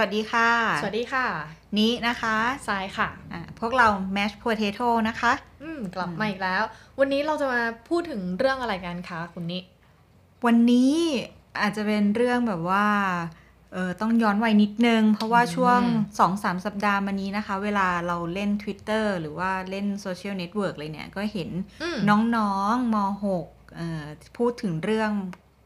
วัสดีค่ะ สวัสดีค่ะ นี้นะคะทรายค่ะอะพวกเรา Mash Potato นะคะ อืม กลับมาอีกแล้ว วันนี้เราจะมาพูดถึงเรื่องอะไรกันคะคุณนิวันนี้อาจจะเป็นเรื่องแบบว่า เออต้องย้อนวัยนิดนึง เพราะว่าช่วง 2-3 สัปดาห์มานี้นะคะ เวลาเราเล่น Twitter หรือว่าเล่นโซเชียลเน็ตเวิร์กเลยเนี่ย ก็เห็นอืมน้องๆม .6 เอ่อพูดถึงเรื่อง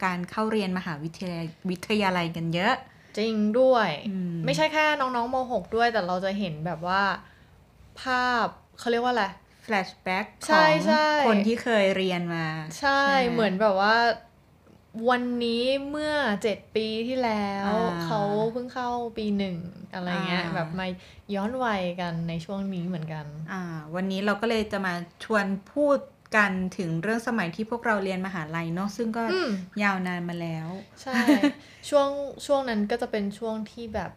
การเข้าเรียนมหาวิทยาลัยวิทยาลัยกันเยอะ จริงด้วยอืมไม่ใช่แค่น้องๆม .6 ด้วย แต่เราจะเห็นแบบว่า ภาพเขาเรียกว่าอะไร flashback ขใช่องใช่คนที่เคยเรียนมา ใช่ใช่ไหมเหมือนแบบว่า วันนี้เมื่อเจ็ดปีที่แล้วอ่าเขาเพิ่งเข้าปีหนึ่งอะไรเงี้ยอ่าแบบมาย้อนวัยกันในช่วงนี้เหมือนกัน อ่า วันนี้เราก็เลยจะมาชวนพูด กันถึงเรื่องสมัยที่พวกเราเรียนมหาลัยเนาะซึ่งก็อืมยาวนานมาแล้ว ใช่ ช่วงช่วงนั้นก็จะเป็นช่วงที่แบบ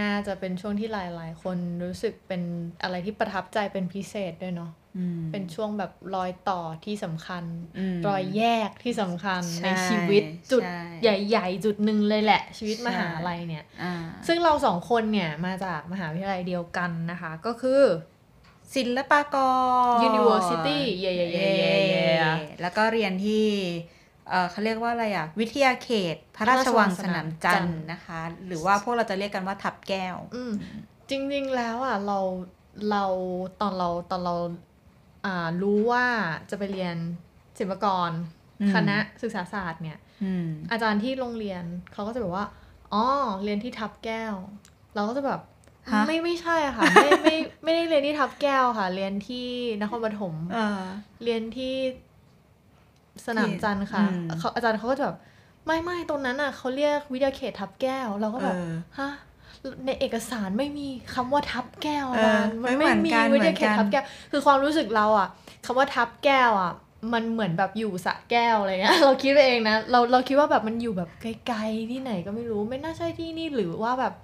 น่าจะเป็นช่วงที่หลายๆ คนรู้สึกเป็นอะไรที่ประทับใจเป็นพิเศษด้วยเนาะอืมเป็นช่วงแบบรอยต่อที่สำคัญอืมรอยแยกที่สำคัญใช่ในชีวิตจุดใช่ใหญ่ๆ จุดหนึ่งเลยแหละ ชีวิตใช่มหาลัยเนี่ยอ่าซึ่งเราสองคนเนี่ยมาจากมหาวิทยาลัยเดียวกันนะคะ ก็คือ ศิลปากร University เย่ๆๆๆๆเย้แล้วก็เรียนที่เออเขาเรียกว่าอะไรอะ วิทยาเขต พระราชวังสนามจันทร์นะคะ หรือว่าพวกเราจะเรียกกันว่าทับแก้วอืมจริง ๆ แล้วอะเราเราตอนเราตอนเราอ่ารู้ว่าจะไปเรียนศิลปากรอืมคณะศึกษาศาสตร์เนี่ยอืมอาจารย์ที่โรงเรียนเขาก็จะแบบว่าอ๋อเรียนที่ทับแก้ว เราก็จะแบบฮะ ไม่ไม่ใช่อะค่ะ ไม่ไม่ไม่ได้เรียนที่ทับแก้วค่ะ เรียนที่นครปฐมเออเรียนที่สนามจันทร์ค่ะอืมเขาอาจารย์เขาก็จะแบบไม่ไม่ตรงนั้นอะเขาเรียกวิทยาเขตทับแก้วเราก็แบบเออฮะในเอกสารไม่มีคำว่าทับแก้วเอออาจารย์มันไม่ไม่เหมือนมีกันวิทยาเขตเหมือนกันทับแก้ว คือความรู้สึกเราอะคำว่าทับแก้วอะมันเหมือนแบบอยู่สระแก้วอะไรเงี้ยเราคิดไปเองนะเราเราคิดว่าแบบมันอยู่แบบไกลๆที่ไหนก็ไม่รู้ไม่น่าใช่ที่นี่หรือว่าแบบ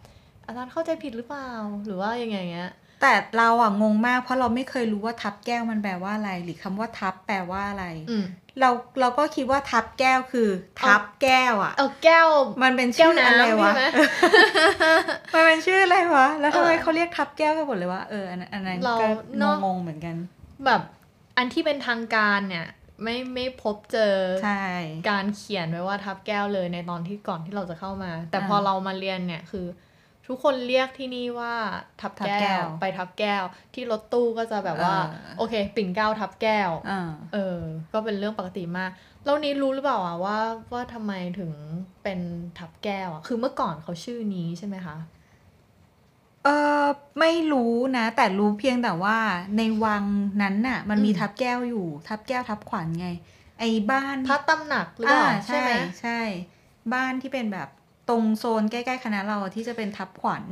อาจารย์เข้าใจผิดหรือเปล่า หรือว่ายังไงเงี้ย แต่เราอะงงมากเพราะเราไม่เคยรู้ว่าทับแก้วมันแปลว่าอะไร หรือคำว่าทับแปลว่าอะไรอืมเราเราก็คิดว่าทับแก้วคือ ทับแก้วอะเอาแก้ว มันเป็นแก้ชื่วออะไรน้ำวะใช่ไหมมันเป็นชื่ออะไรวะแล้วทำไมเออเขาเรียกทับแก้วกันหมดเลยวะเอออันนั้นอันนั้นเราก็เนอะงงๆเหมือนกัน แบบอันที่เป็นทางการเนี่ยไม่ไม่พบเจอใช่การเขียนไว้ว่าทับแก้วเลยในตอนที่ก่อนที่เราจะเข้ามา แต่อ่าพอเรามาเรียนเนี่ยคือ ทุกคนเรียกที่นี่ว่าทับทับแก้แก้ววไปทับแก้ว ที่รถตู้ก็จะแบบว่าเออโอเค ปิ่นเกล้าทับแก้วอ่าเออ ก็เป็นเรื่องปกติมาก แล้วนี้รู้หรือเปล่าอะว่าว่าทำไมถึงเป็นทับแก้วอะคือเมื่อก่อนเขาชื่อนี้ใช่ไหมคะเออไม่รู้นะ แต่รู้เพียงแต่ว่าในวังนั้นน่ะ มันมีอืมทับแก้วอยู่ ทับแก้วทับขวัญไง ไอ้บ้านพระตำหนักหรือเปอ่าล่าใช่ใช่ไหมใช่ บ้านที่เป็นแบบ ตรงโซนใกล้ๆคณะเราที่จะเป็นทับขวัญ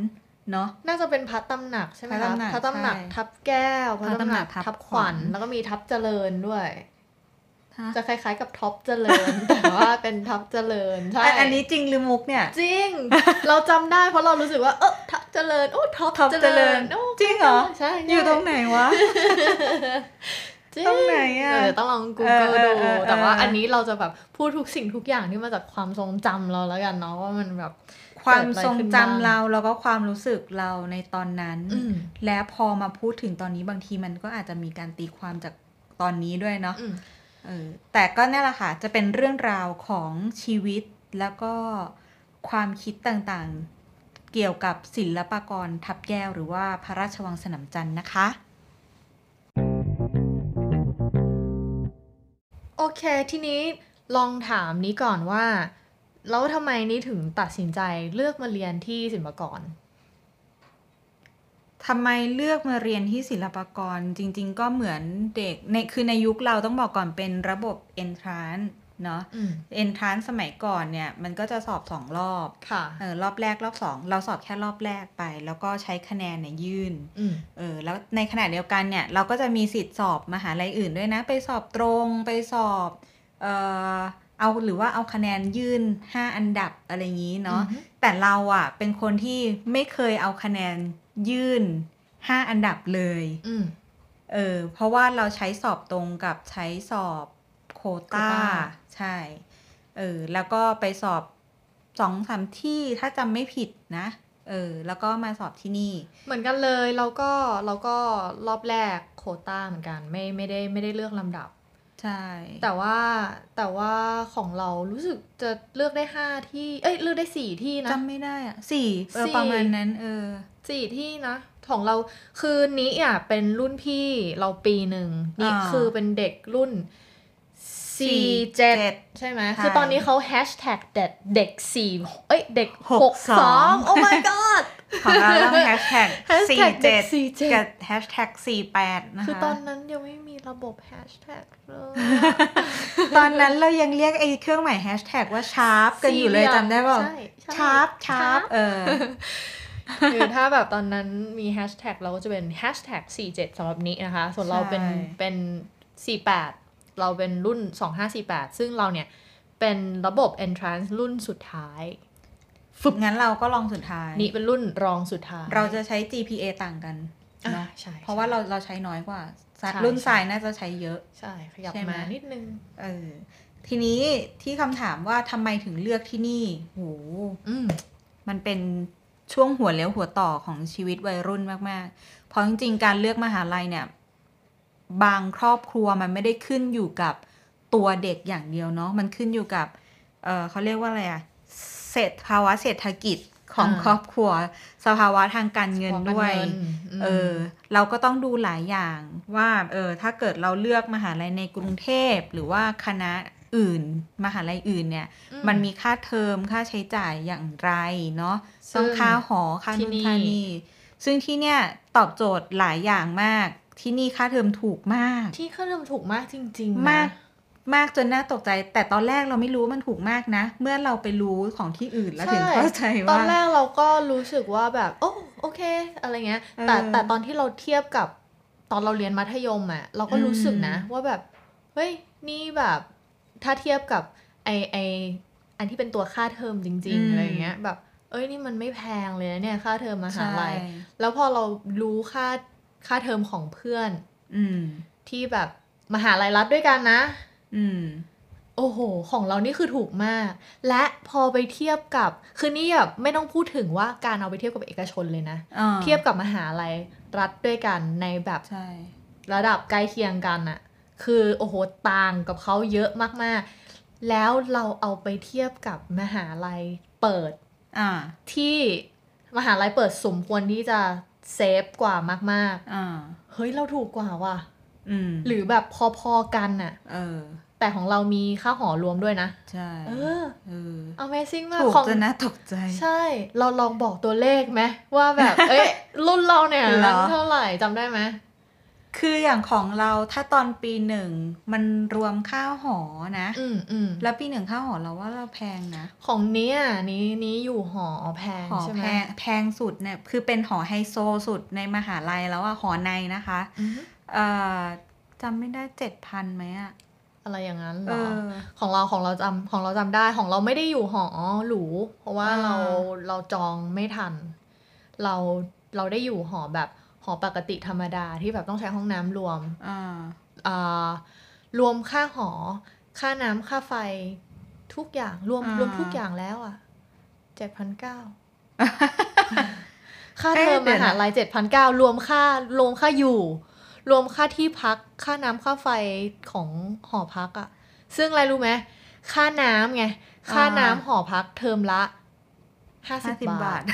เนาะน่าจะเป็นพระตำหนักใช่ไหมพระคะตำหนักพระตำหนักใช่ทับแก้วพระพระตำตำหหนันักกทับทับขขวัวัญญแล้วก็มีทับเจริญด้วยฮะจะคล้ายๆกับท็อปเจริญ แต่ว่าเป็นท็อปเจริญใช่อันอันนี้จริงหรือมุกเนี่ย จริง เราจำได้เพราะเรารู้สึกว่าเออท็อปเจริญโอ้ท็อปท็อปเจริญโอ้จริงเหรอใช่อยู่ตรงไหนวะจริง ตรงไหนอะเดี๋ยวต้องลองเออ Google เอดูอเออแต่ว่าเอออัอันนี้เราจะแบบพูดทุกสิ่งทุกอย่างที่มาจากความทรงจำเราแล้วกันเนาะว่ามันแบบ ความทรงเกิดอะไรขึ้นจำบ้างเราแล้วก็ความรู้สึกเราในตอนนั้นอืมและพอมาพูดถึงตอนนี้บางทีมันก็อาจจะมีการตีความจากตอนนี้ด้วยเนาะอืมเออแต่ก็นั่นแหละค่ะ จะเป็นเรื่องราวของชีวิตแล้วก็ความคิดต่างๆ เกี่ยวกับศิลปากรทับแก้วหรือว่าพระราชวังสนามจันทร์นะคะ โอเค ทีนี้ลองถามนี้ก่อนว่า แล้วทำไมนี้ถึงตัดสินใจเลือกมาเรียนที่ศิลปากร ทำไมเลือกมาเรียนที่ศิลปากรจริง ๆ ก็เหมือนเด็กในคือในยุคเราต้องบอกก่อนเป็นระบบ entrance เนาะอืม entrance สมัยก่อนเนี่ย มันก็จะสอบสองรอบค่ะเออรอบแรกรอบสองเราสอบแค่รอบแรกไป แล้วก็ใช้คะแนนเนี่ยยื่นอืมเออแล้วในขณะเดียวกันเนี่ย เราก็จะมีสิทธิ์สอบมหาลัยอื่นด้วยนะ ไปสอบตรงไปสอบเออเอาหรือว่าเอาคะแนนยื่น 5 อันดับอะไรอย่างนี้เนาะอือฮึแต่เราอะ่ะ เป็นคนที่ไม่เคยเอาคะแนนยื่น 5 อันดับเลยอืมเออเพราะว่าเราใช้สอบตรงกับใช้สอบโคว ตาโควต้า ใช่ เออ แล้วก็ไปสอบสองสามที่ถ้าจำไม่ผิดนะ เออ แล้วก็มาสอบที่นี่ เหมือนกันเลยเราก็เราก็รอบแรกโควต้าเหมือนกัน ไม่ไม่ได้ไม่ได้เลือกลำดับ ใช่ แต่ว่าแต่ว่าของเรารู้สึกจะเลือกได้ห้าที่ เอ้ยเลือกได้สี่ที่นะจำไม่ได้อะสี่เออสี่ประมาณนั้น เออสี่ที่นะของเราคือนี้อะเป็นรุ่นพี่เราปีหนึ่งนี่อ่าคือเป็นเด็กรุ่น สี่สี่เจ็เจ็ดดใช่ไหมใช่คือตอนนี้เขาแฮชแท็กเด็กเด็กสี่เอ้ยเด็กหหกกสสอองงโอ้ my god ของเราต้องแฮชแท็กสี่ Hashtag เด็เจ็กดสี่เจ็ดกับแฮชแท็กสี่แปดนะคะคือตอนนั้นยังไม่มีระบบแฮชแท็กเลยตอนนั้นเรายังเรียกไอ้เครื่องหมายแฮชแท็กว่า sharp กันอยู่เลยจำได้เปล่าใช่ใช่ sharp sharp เออคือถ้าแบบตอนนั้นมีแฮชแท็กเราก็จะเป็นแฮชแท็ก47สำหรับนี้นะคะ ส่วนเราเป็นใช่เป็น48 เราเป็นรุ่น 2548 ซึ่งเราเนี่ยเป็นระบบ entrance รุ่นสุดท้ายฝึกงั้นเราก็ลองสุดท้าย นี่เป็นรุ่นรองสุดท้าย เราจะใช้ GPA ต่างกันอะเนาะใช่ เพราะว่าเราเราใช้น้อยกว่าใช่รุ่นใช่ทรายน่าจะใช้เยอะ ใช่ ขยับใช่ไหมมานิดนึง เออ ทีนี้ที่คำถามว่าทำไมถึงเลือกที่นี่โหอืมมันเป็นช่วงหัวเลี้ยวหัวต่อของชีวิตวัยรุ่นมาก ๆ เพราะจริงๆ การเลือกมหาลัยเนี่ย บางครอบครัวมันไม่ได้ขึ้นอยู่กับตัวเด็กอย่างเดียวเนาะมันขึ้นอยู่กับเออเขาเรียกว่าอะไรอะเศรษฐภาวะเศรษฐกิจของอ่าครอบครัว สภาวะทางการเงินด้วยเงินมเออ เราก็ต้องดูหลายอย่างว่า เออ ถ้าเกิดเราเลือกมหาลัยในกรุงเทพหรือว่าคณะอื่น มหาลัยอื่นเนี่ยอืมันมีค่าเทอมค่าใช้จ่ายอย่างไรเนาะซึ่งต้องค่าหอค่าที่นู่นนี่ค่านี่ซึ่งที่เนี่ยตอบโจทย์หลายอย่างมาก ที่นี่ค่าเทอมถูกมาก ที่ค่าเทอมถูกมากจริงๆนะมาก มากจนน่าตกใจ แต่ตอนแรกเราไม่รู้ว่ามันถูกมากนะ เมื่อเราไปรู้ของที่อื่นแล้วถึงใช่เข้าใจตอว่านแรกเราก็รู้สึกว่าแบบ โอ้โอเค อะไรเงี้ย แต่เออแต่ตอนที่เราเทียบกับตอนเราเรียนมัธยมอะ เราก็รู้สึกนะอืมว่าแบบ เฮ้ย นี่แบบถ้าเทียบกับไอไออันที่เป็นตัวค่าเทอมจริงๆอะไรเงี้ยแบบเอ้ยนี่มันไม่แพงเลยนะเนี่ยค่าเทอมมหาใช่ลัยแล้วพอเรารู้ค่า ค่าเทอมของเพื่อน อืม ที่แบบมหาลัยรัฐด้วยกันนะ อืม โอ้โห ของเรานี่คือถูกมาก และพอไปเทียบกับ คือนี่แบบไม่ต้องพูดถึงว่าการเอาไปเทียบกับเอกชนเลยนะอ่าเทียบกับมหาลัยรัฐด้วยกันในแบบใช่ระดับใกล้เคียงกันอะคือโอ้โหต่างกับเขาเยอะมากๆ แล้วเราเอาไปเทียบกับมหาลัยเปิดอ่าที่มหาลัยเปิดสมควรที่จะ เซฟกว่ามากอ่าๆเฮ้ยเราถูกกว่าว่ะอืมหรือแบบพอๆกันอะเออแต่ของเรามีค่าหอรวมด้วยนะ ใช่ เออเออ Amazing มากถูกของจนน่าตกใจ ใช่ เราลองบอกตัวเลขไหมว่าแบบ เอ้ยรุ่นเราเนี่ยเหรอเท่าไหร่จำได้ไหม คืออย่างของเราถ้าตอนปีหนึ่งมันรวมค่าหอนะอืมอืมแล้วปีหนึ่งค่าหอเราว่าเราแพงนะ ของเนี้ยนี้นี้อยู่หอแพงหอใช่ไหมแพงแพงสุดเนี่ยคือเป็นหอไฮโซสุดในมหาลัยแล้วอะหอในนะคะอืมเอ่อจำไม่ได้เจ็ดพันไหมอะอะไรอย่างนั้นเหรเอออของเราของเราจำของเราจำได้ของเราไม่ได้อยู่หอหรู เพราะว่าอ่าเราเราจองไม่ทัน เราเราได้อยู่หอแบบ หอปกติธรรมดาที่แบบต้องใช้ห้องน้ำรวมอ่าอ่ารวมค่าหอ ค่าน้ำค่าไฟทุกอย่างรวมอ่ารรวมทุกอย่างแล้วอะเจ็ดพันเก้าค่าเทอมเอ๊ะเดี๋มยวนะหาลัยเจ็ดพันเก้ารวมค่ารวมค่าอยู่ รวมค่าที่พัก ค่าน้ำค่าไฟของหอพักอะ ซึ่งอะไรรู้ไหมค่าน้ำไง ค่าน้ำหอพักเทอมละ ห้าสิห้าสิบบาบาทท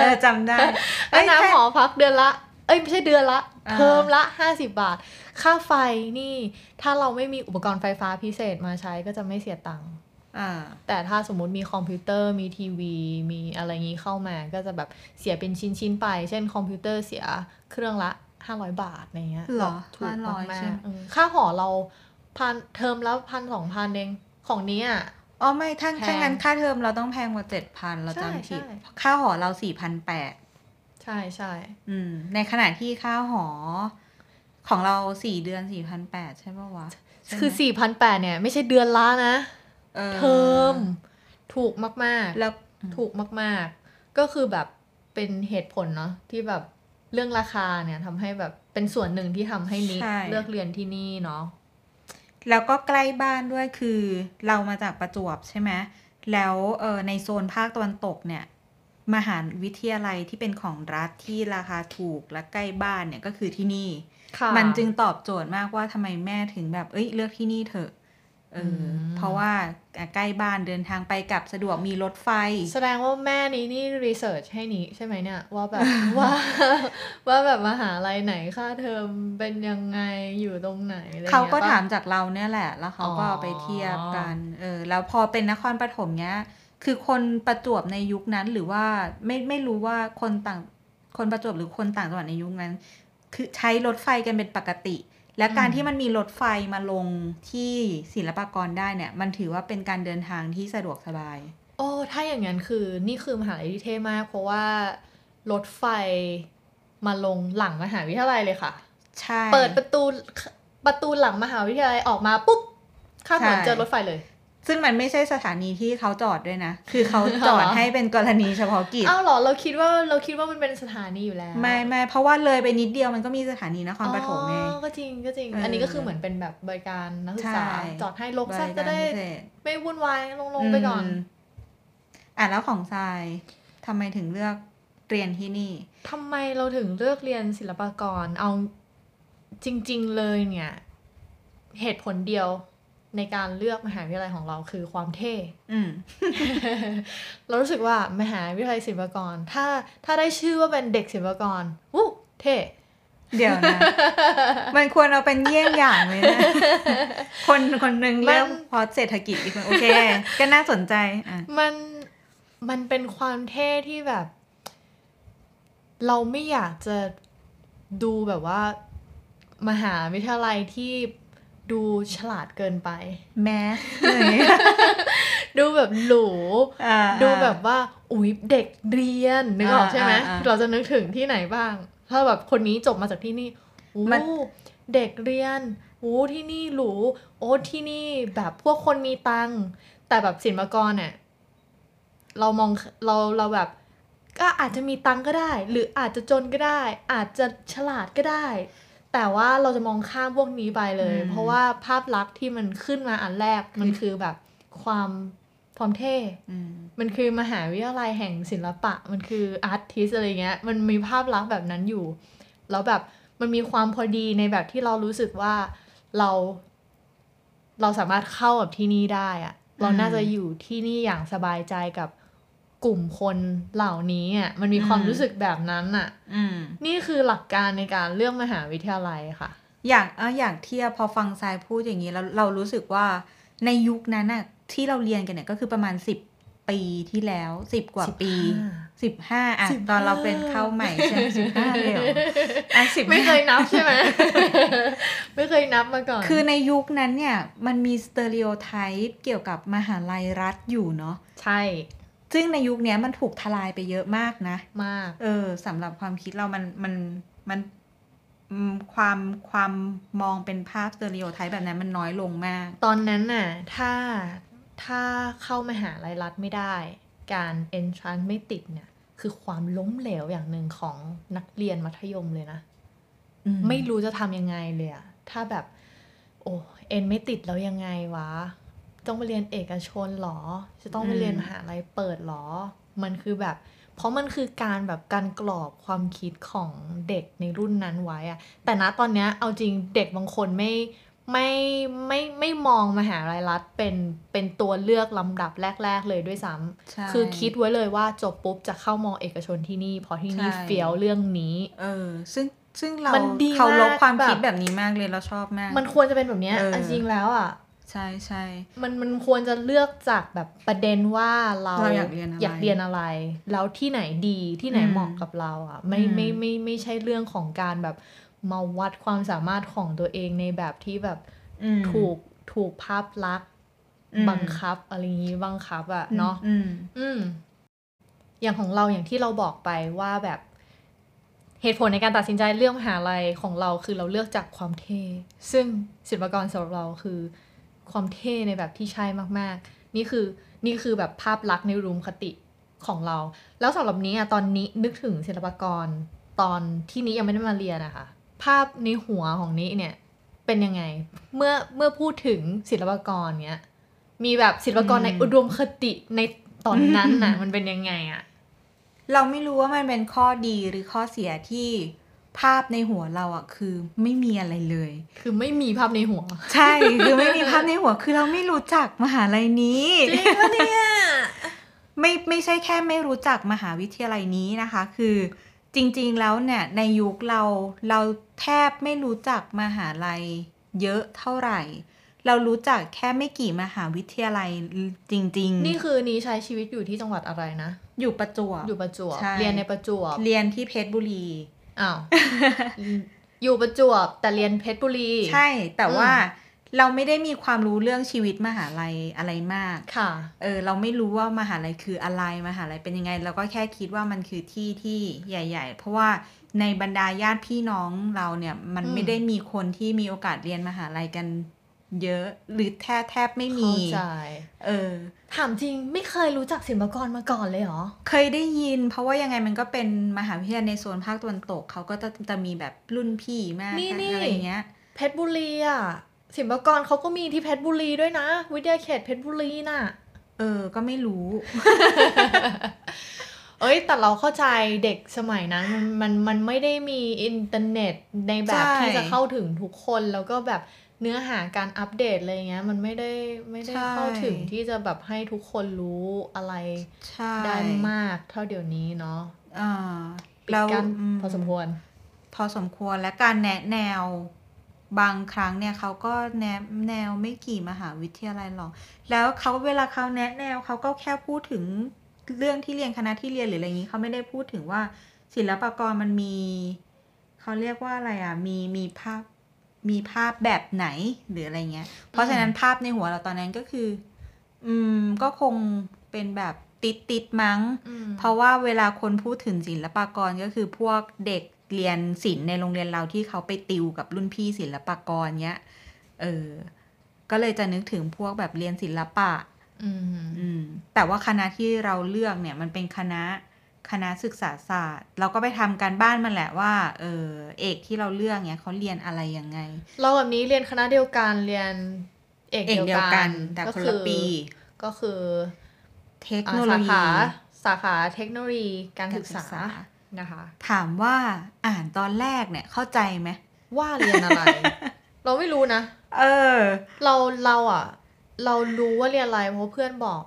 เออจำได้ค่าเอ้ยน้ำหอพักเดือนละ เอ้ยไม่ใช่เดือนละอ่าเทอมละห้าสิบาท ค่าไฟนี่ถ้าเราไม่มีอุปกรณ์ไฟฟ้าพิเศษมาใช้ก็จะไม่เสียตังค์อ่าแต่ถ้าสมมุติมีคอมพิวเตอร์มีทีวี มีอะไรงี้เข้ามาก็จะแบบเสียเป็นชิ้นๆไป เช่นคอมพิวเตอร์เสียเครื่องละ500บาทอะไรเงี้ยเหรอแบบถูก500มาใช่กไหมๆเออค่าหอเราพันเทอมละพันสองพันเองของนี้อะ อ๋อไม่ถ้าแพงถ้างั้นค่าเทอมเราต้องแพงกว่าเจ็ดพันเราใช่จำผิดใช่ค่าหอเราสี่พันแปดใช่ใช่อืม ในขณะที่ค่าหอของเราสี่เดือนสี่พันแปดใช่ปะวะใช่ไหมคือสี่พันแปดเนี่ย ไม่ใช่เดือนละนะเออเทอมถูกมาก ๆ แล้วถูกมาก ๆ ก็คือแบบเป็นเหตุผลเนาะที่แบบเรื่องราคาเนี่ยทำให้แบบเป็นส่วนหนึ่งที่ทำให้นิกใช่เลือกเรียนที่นี่เนาะ แล้วก็ใกล้บ้านด้วยคือเรามาจากประจวบใช่ไหมแล้วเออในโซนภาคตะวันตกเนี่ยมหาวิทยาลัยที่เป็นของรัฐที่ราคาถูกและใกล้บ้านเนี่ยก็คือที่นี่ค่ะมันจึงตอบโจทย์มากว่าทำไมแม่ถึงแบบเอ้ยเลือกที่นี่เถอะ เอออมเพราะว่าอะใกล้บ้านเดินทางไปกลับสะดวกมีรถไฟ แสดงว่าแม่นี้นี่รีเสิร์ชให้นี้ใช่ไหมเนี่ย ว่าแบบว่าว่าแบบมหาลัยไหนค่าเทอมเป็นยังไงอยู่ตรงไหนอะไรเขาก็งี้ยปะถามจากเราเนี่ยแหละ แล้วเขาก็อ๋อเอาไปเทียบกันเออแล้วพอเป็นนครปฐมเนี้ย คือคนประจวบในยุคนั้นหรือว่าไม่ไม่รู้ว่าคนต่างคนประจวบหรือคนต่างจังหวัดในยุคนั้น คือใช้รถไฟกันเป็นปกติ และการที่มันมีรถไฟมาลงที่ศิลปากรได้เนี่ย มันถือว่าเป็นการเดินทางที่สะดวกสบาย โอ้ ถ้าอย่างนั้นคือนี่คือมหาลัยที่เท่มาก เพราะว่ารถไฟมาลงหลังมหาวิทยาลัยเลยค่ะ ใช่ เปิดประตูประตูหลังมหาวิทยาลัยออกมาปุ๊บข้ามถนนใช่เจอรถไฟเลย ซึ่งมันไม่ใช่สถานีที่เขาจอดด้วยนะ คือเขาจอดเหรอให้เป็นกรณีเฉพาะกิจ อ้าวเหรอ เราคิดว่าเราคิดว่ามันเป็นสถานีอยู่แล้ว ไม่ไม่เพราะว่าเลยไปนิดเดียวมันก็มีสถานีนครปฐมไงอ๋อก็จริงก็จริงเอออัอันนี้ก็คือเหมือนเป็นแบบบริการนักศึกษาใช่จอดให้ลงซะบริการจะได้พิเศษไม่วุ่นวายลงลงไปก่อนมอะแล้วของทรายทำไมถึงเลือกเรียนที่นี่ทำไมเราถึงเลือกเรียนศิลปากร เอาจริง ๆเลยเนี่ย เหตุผลเดียว ในการเลือกมหาวิทยาลัยของเราคือความเท่อืมเรารู้สึกว่ามหาวิทยาลัยศิลปากร ถ้าถ้าได้ชื่อว่าเป็นเด็กศิลปากรวู้เท่เดี๋ยวนะ มันควรเอาเป็นเยี่ยงอย่างเลยนะ คนคนหนึ่งเลือกเพราะเศรษฐกิจอีกคนโอเค ก็น่าสนใจอะมันมันเป็นความเท่ที่แบบ เราไม่อยากจะดูแบบว่า มหาวิทยาลัยที่ ดูฉลาดเกินไป แมสอะไรอย่างเงี้ยดูแบบหรูอ่าดูแบบว่า อุ๊ยเด็กเรียนนึกออกอ่าใช่ไหมอ่าอ่าเราจะนึกถึงที่ไหนบ้าง ถ้าแบบคนนี้จบมาจากที่นี่โอ้มันเด็กเรียนโอ้ที่นี่หรูโอ้ที่นี่แบบพวกคนมีตังค์แต่แบบศิลปากรเนี่ยเรามองเราเราแบบก็อาจจะมีตังค์ก็ได้ หรืออาจจะจนก็ได้ อาจจะฉลาดก็ได้ แต่ว่าเราจะมองข้ามพวกนี้ไปเลยอืมเพราะว่าภาพลักษณ์ที่มันขึ้นมาอันแรกมันคือแบบความความเท่อืมมันคือมหาวิทยาลัยแห่งศิลปะ มันคืออาร์ติสอะไรเงี้ย มันมีภาพลักษณ์แบบนั้นอยู่ แล้วแบบมันมีความพอดีในแบบที่เรารู้สึกว่าเรา เราสามารถเข้ากับที่นี่ได้อะเราน่าจะอยู่ที่นี่อย่างสบายใจกับ กลุ่มคนเหล่านี้อะมันมีความอืมรู้สึกแบบนั้นอะอืมนี่คือหลักการในการเลือกมหาวิทยาลัยค่ะ อยากเอออยากเทียบพอฟังทรายพูดอย่างนี้แล้วเรารู้สึกว่าในยุคนั้นน่ะที่เราเรียนกันเนี่ยก็คือประมาณสิบปีที่แล้วสิบกว่าปีสิบห้าอะ15ตอนเราเป็นเข้าใหม่ใช่ไหมสิบห้าเลยเหรออะสิบไม่เคยนับใช่ไหมไม่เคยนับมาก่อน คือในยุคนั้นเนี่ย มันมี stereotype เกี่ยวกับมหาลัยรัฐอยู่เนาะใช่ ซึ่งในยุคเนี้ยมันถูกทลายไปเยอะมากนะ มาก เออสำหรับความคิดเรามันมันมันอืมความความมองเป็นภาพ stereotype แบบนั้นมันน้อยลงมาก ตอนนั้นน่ะ ถ้าถ้าเข้ามหาลัยรัฐไม่ได้ การ entrance ไม่ติดเนี่ย คือความล้มเหลวอย่างหนึ่งของนักเรียนมัธยมเลยนะอืไม่รู้จะทำยังไงเลยอะถ้าแบบ โอ้เอ็นไม่ติดแล้วยังไงวะ ต้องไปเรียนเอกชนเหรอ จะต้องไปเรียนมหาลัยเปิดเหรอ มันคือแบบ เพราะมันคือการแบบการกรอบความคิดของเด็กในรุ่นนั้นไว้อะแต่ณตอนเนี้ยเอาจริงเด็กบางคนไม่ไม่ไม่ไม่มองมหาลัยรัฐเป็นเป็นตัวเลือกลำดับแรก ๆ เลยด้วยซ้ำใช่คือคิดไว้เลยว่าจบปุ๊บจะเข้ามอเอกชนที่นี่เพราะที่นี่ใช่เฟี้ยวเรื่องนี้ เออ ซึ่งซึ่งเรามันดีเขาลบมากความคิดแบบแบบนี้มากเลยเราชอบมาก มันควรจะเป็นแบบเนี้ยเออจริงๆแล้วอะ ใช่ใช่มันมันควรจะเลือกจากแบบประเด็นว่าเราเราอยากเรียนอะไรอยากเรียนอะไร แล้วที่ไหนดีที่ไหนอืมเหมาะกับเราอะไม่อืมไม่ไม่ไม่ใช่เรื่องของการแบบมาวัดความสามารถของตัวเองในแบบที่แบบอืมถูกถูกภาพลักษณ์อืมบังคับอะไรอย่างนี้บังคับอะเนาะอืมอืมอย่างของเราอย่างที่เราบอกไปว่าแบบเหตุผลในการตัดสินใจเลือกมหาลัยของเราคือเราเลือกจากความเท่ซึ่งศิลปากรสำหรับเราคือ ความเท่ในแบบที่ใช่มากๆ นี่คือนี่คือแบบภาพลักษณ์ในรูมคติของเรา แล้วสำหรับนี้อะตอนนี้นึกถึงศิลปากรตอนที่นี้ยังไม่ได้มาเรียนนะคะ ภาพในหัวของนี้เนี่ยเป็นยังไง เมื่อเมื่อพูดถึงศิลปากรเนี้ยมีแบบศิลปากรในอืมอุดมคติในตอนนั้นน่ะมันเป็นยังไงอะเราไม่รู้ว่ามันเป็นข้อดีหรือข้อเสียที่ ภาพในหัวเราอะคือไม่มีอะไรเลย คือไม่มีภาพในหัว ใช่คือไม่มีภาพในหัว คือเราไม่รู้จักมหาลัยนี้จริงปะเนี่ยไม่ไม่ใช่แค่ไม่รู้จักมหาวิทยาลัยนี้นะคะ คือจริง ๆ แล้วเนี่ยในยุคเราเราแทบไม่รู้จักมหาลัยเยอะเท่าไหร่ เรารู้จักแค่ไม่กี่มหาวิทยาลัยจริง ๆ นี่คือนี้ใช้ชีวิตอยู่ที่จังหวัดอะไรนะ อยู่ประจวบอยู่ประจวบใช่เรียนในประจวบเรียนที่เพชรบุรี อ้าวอยู่ประจวบแต่เรียนเพชรบุรี ใช่ แต่อืมว่าเราไม่ได้มีความรู้เรื่องชีวิตมหาลัยอะไรมาก ค่ะ เออ เราไม่รู้ว่ามหาลัยคืออะไรมหาลัยเป็นยังไง เราก็แค่คิดว่ามันคือที่ที่ใหญ่ ๆ เพราะว่าในบรรดาญาติพี่น้องเราเนี่ย มันอืมไม่ได้มีคนที่มีโอกาสเรียนมหาลัยกันเยอะหรือแทบแทบไม่มีเข้าใจเออ ถามจริงไม่เคยรู้จักศิลปากรมาก่อนเลยเหรอ เคยได้ยิน เพราะว่ายังไงมันก็เป็นมหาวิทยาลัยในโซนภาคตะวันตกเขาก็จะจะมีแบบรุ่นพี่มากนี่นี่ อะไรเงี้ย เพชรบุรีอะศิลปากรเขาก็มีที่เพชรบุรีด้วยนะ วิทยาเขตเพชรบุรีน่ะ เออ ก็ไม่รู้ เอ้ยแต่เราเข้าใจเด็กสมัยนั้นมันมันมันไม่ได้มีอินเทอร์เน็ตในแบบใช่ที่จะเข้าถึงทุกคนแล้วก็แบบเนื้อหาการอัปเดตอะไรเงี้ยมันไม่ได้ไม่ได้ใช่เข้าถึงที่จะแบบให้ทุกคนรู้อะไรใช่ได้มากเท่าเดี๋ยวนี้เนาะอ่าปิดแล้วกันมพอสมควร พอสมควรและการแนะแนวบางครั้งเนี่ยเขาก็แนะแนวไม่กี่มหาวิทยาลัยหรอก แล้วเขาเวลาเขาแนะแนวเขาก็แค่พูดถึง เรื่องที่เรียนคณะที่เรียนหรืออะไรอย่างนี้เขาไม่ได้พูดถึงว่าศิลปากรมันมีเขาเรียกว่าอะไรอะมีมีภาพมีภาพแบบไหนหรืออะไรเงี้ย เพราะฉะนั้นภาพในหัวเราตอนนั้นก็คือ อืมก็คงเป็นแบบติดติดๆมั้งอืมเพราะว่าเวลาคนพูดถึงศิลปากรก็คือพวกเด็กเรียนศิลป์ในโรงเรียนเราที่เขาไปติวกับรุ่นพี่ศิลปากรเนี้ย เออ ก็เลยจะนึกถึงพวกแบบเรียนศิลปะ อืมอืมแต่ว่าคณะที่เราเลือกเนี่ยมันเป็นคณะคณะศึกษาศาสตร์ เราก็ไปทำการบ้านมันแหละว่า เออเอกที่เราเลือกเนี่ยเขาเรียนอะไรยังไง เราแบบนี้เรียนคณะเดียวกันเรียนเอกเอกเดีเดียยววกักันนแต่ก็คนคืละปี ก็คือเทคอ่าโนโลสายีขาสาขาเทคโนโลยีการการศึกศึษากษานะคะ ถามว่าอ่านตอนแรกเนี่ยเข้าใจไหมว่าเรียนอะไร เราไม่รู้นะ เออ เราเราอะ เรารู้ว่าเรียนอะไรเพราะเพื่อนบอก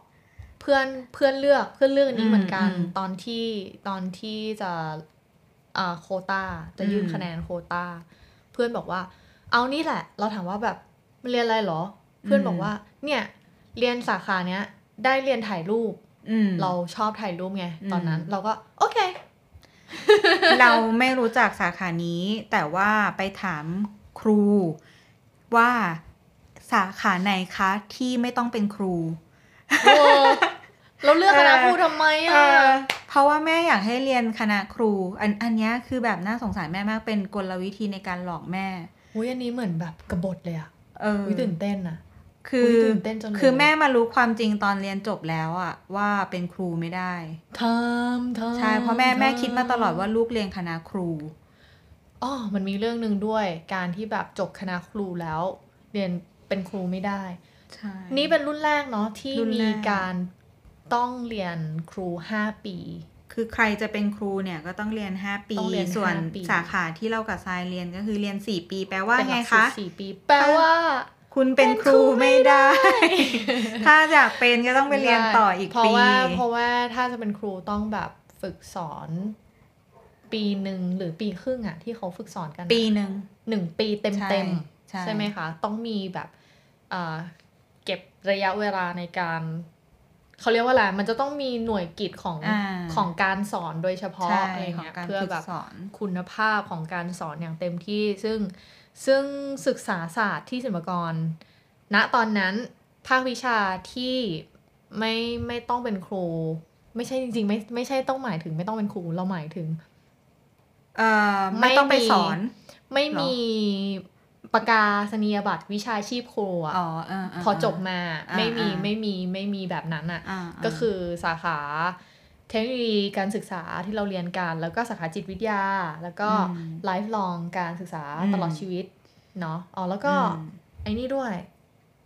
เพื่อนเพื่อนเลือกเพื่อนเลือกอันนี้อืมเหมือนกันอืมตอนที่ตอนที่จะอ่าโควตาจะยื่นอืมคะแนนโควตาเพื่อนบอกว่า เอานี่แหละ เราถามว่าแบบมันเรียนอะไรเหรอ เพื่อนบอกว่า เนี่ย เรียนสาขาเนี้ย ได้เรียนถ่ายรูปอืมเราชอบถ่ายรูปไงอืมตอนนั้น เราก็ โอเค เราไม่รู้จักสาขานี้ แต่ว่าไปถามครูว่า สาขาไหนคะที่ไม่ต้องเป็นครูโอ้เราเลือกคณะเออครูทำไมเออะอเพราะว่าแม่อยากให้เรียนคณะครู อันอันเนี้ยคือแบบน่าสงสารแม่มากเป็นกลวิธีในการหลอกแม่อุ้ยอันนี้เหมือนแบบกบฏเลยอะเอออุ้ยตื่นเต้นอะคืออุ๊ยตื่นเต้นจังเลยคือแม่มารู้ความจริงตอนเรียนจบแล้วอะว่าเป็นครูไม่ได้ทำทำใช่เพราะแม่แม่คิดมาตลอดว่าทำลูกเรียนคณะครูอ๋อมันมีเรื่องหนึ่งด้วย การที่แบบจบคณะครูแล้ว เรียน เป็นครูไม่ได้ใช่นี่เป็นรุ่นแรกเนาะที่รุ่นมีแรกการต้องเรียนครูห้าปี คือใครจะเป็นครูเนี่ยก็ต้องเรียน5ปีต้องเรียนส่วนห้าปีสาขาที่เรากับทรายเรียนก็คือเรียน4ปี แปลว่าเป็นหไงลักสูตคะรสี่ปี แปลว่าคุณเป็นครูไม่ได้ ถ้าอยากเป็นก็ต้องไปเรียนต่ออีกเพราะปีว่าเพราะว่าถ้าจะเป็นครูต้องแบบฝึกสอน ปีหนึ่งหรือปีครึ่งอะที่เขาฝึกสอนกันอะปีหนึ่งหนึ่งปีเต็มใช่เต็มใช่ใช่ไหมคะ ต้องมีแบบ เอ่อเก็บระยะเวลาในการเขาเรียกว่าอะไร มันจะต้องมีหน่วยกิจของอ่าของการสอนโดยเฉพาะใช่อะไรของเงี้ยการเพื่อฝึกแบบสอนคุณภาพของการสอนอย่างเต็มที่ ซึ่งซึ่งศึกษาศาสตร์ที่ศิลปากร ณตอนนั้นภาควิชาที่ไม่ไม่ต้องเป็นครู ไม่ใช่จริงๆ ไม่ไม่ใช่ต้องหมายถึงไม่ต้องเป็นครูเราหมายถึงเอ่อไม่ต้องไปไม่มีสอน ไม่เหรอมี ประกาศนียบัตรวิชาชีพครูอะอ๋อเออเพอจบมาอ่าไม่มีอ่าไม่มีไม่มีแบบนั้นอะอ่าก็คือสาขาเทคโนโลยีการศึกษาที่เราเรียนกัน แล้วก็สาขาจิตวิทยา แล้วก็ lifelong การศึกษาตลอดชีวิตเนาะอ๋อแล้วก็อืมไอ้นี่ด้วย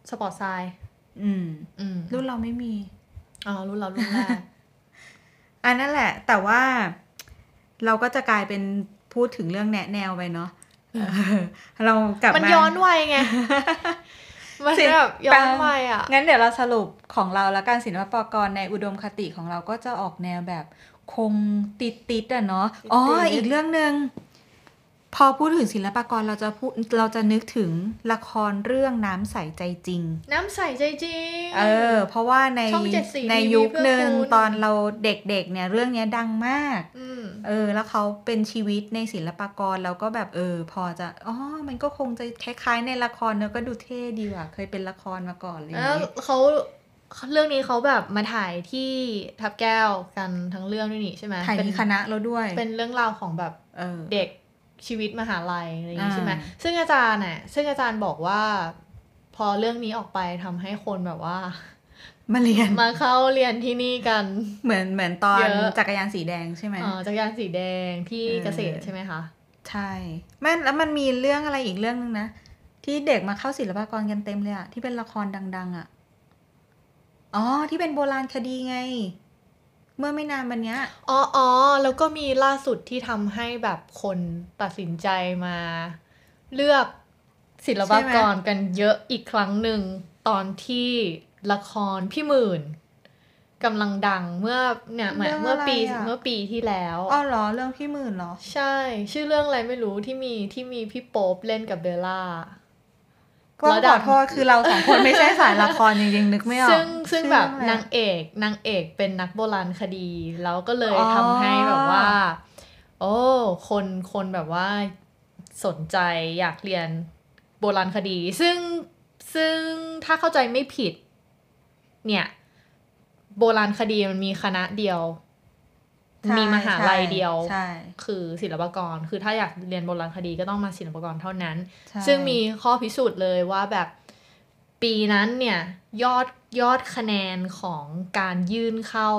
sport sci อืมอืมรุ่นเราไม่มีอ๋อรุ่นเรารุ่นแรกอันนั่นแหละ แต่ว่าเราก็จะกลายเป็นพูดถึงเรื่องแนะแนวไปเนาะ เออเรากลับมันมาย้อนวัยไง มันสิแบบย้อนวัยอะ งั้นเดี๋ยวเราสรุปของเราแล้วการศิลปากรในอุดมคติของเราก็จะออกแนวแบบคงติดติดๆอะเนาะ อ๋อติดๆอีกเรื่องหนึ่ง พอพูดถึงศิลปากรเราจะพูดเราจะนึกถึงละครเรื่องน้ำใสใจจริง น้ำใสใจจริง เออ เพราะว่าในช่องเจ็ดสีในทีวียุคหนึ่งเพื่อคุณตอนเราเด็กๆเนี่ยเรื่องเนี้ยดังมากอืมเออ แล้วเขาเป็นชีวิตในศิลปากรแล้วก็แบบเออ พอจะอ๋อมันก็คงจะคล้ายๆในละครเนอะก็ดูเท่ดีว่ะเคยเป็นละครมาก่อนอะไรอย่างแล้วเงี้ยเขาเรื่องนี้เขาแบบมาถ่ายที่ทับแก้วกันทั้งเรื่องด้วยนี่ใช่ไหมถ่ายเป็นที่คณะเราด้วย เป็นเรื่องราวของแบบเออเด็ก ชีวิตมหาลัยอะไรอย่างนี้อ่าใช่ไหมซึ่งอาจารย์น่ะซึ่งอาจารย์บอกว่า พอเรื่องนี้ออกไปทำให้คนแบบว่า มาเรียนมาเข้าเรียนที่นี่กัน เหมือนเหมือนตอนเยอะจักรยานสีแดงใช่ไหมเอ่อจักรยานสีแดงที่เออเกษตรใช่ไหมคะใช่แม่นแล้วมันมีเรื่องอะไรอีกเรื่องนึงนะที่เด็กมาเข้าศิลปากรกันเต็มเลยอะที่เป็นละครดัง ๆอะอ๋อที่เป็นโบราณคดีไง เมื่อไม่นานมาเนี้ยอ๋ออ๋อแล้วก็มีล่าสุดที่ทำให้แบบคนตัดสินใจมาเลือกศิลปากรกันเยอะอีกครั้งหนึ่งตอนที่ละครพี่หมื่นกำลังดังเมื่อเนี่ยเหมือนเมื่อปีเมื่อปีที่แล้วอ๋อเหรอเรื่องพี่หมื่นเหรอ ใช่ ชื่อเรื่องอะไรไม่รู้ที่มีที่มีพี่โป๊ปเล่นกับเบลล่า ก็แล้วขดัองโทษคือเราสองคนไม่ใช่สายละครจริงๆ นึกไม่ออก ซึ่งซึ่งแบบชื่อเรื่องอะไรนางเอกนางเอกเป็นนักโบราณคดีแล้วก็เลยอ๋อทำให้แบบว่า โอ้คนคนแบบว่าสนใจอยากเรียนโบราณคดี ซึ่งซึ่งถ้าเข้าใจไม่ผิด เนี่ย โบราณคดีมันมีคณะเดียวใช่ มีมหาลัยเดียวใช่คือศิลปากร คือถ้าอยากเรียนโบราณคดีก็ต้องมาศิลปากรเท่านั้นใช่ซึ่งมีข้อพิสูจน์เลยว่าแบบปีนั้นเนี่ยยอดยอดคะแนนของการยื่นเข้า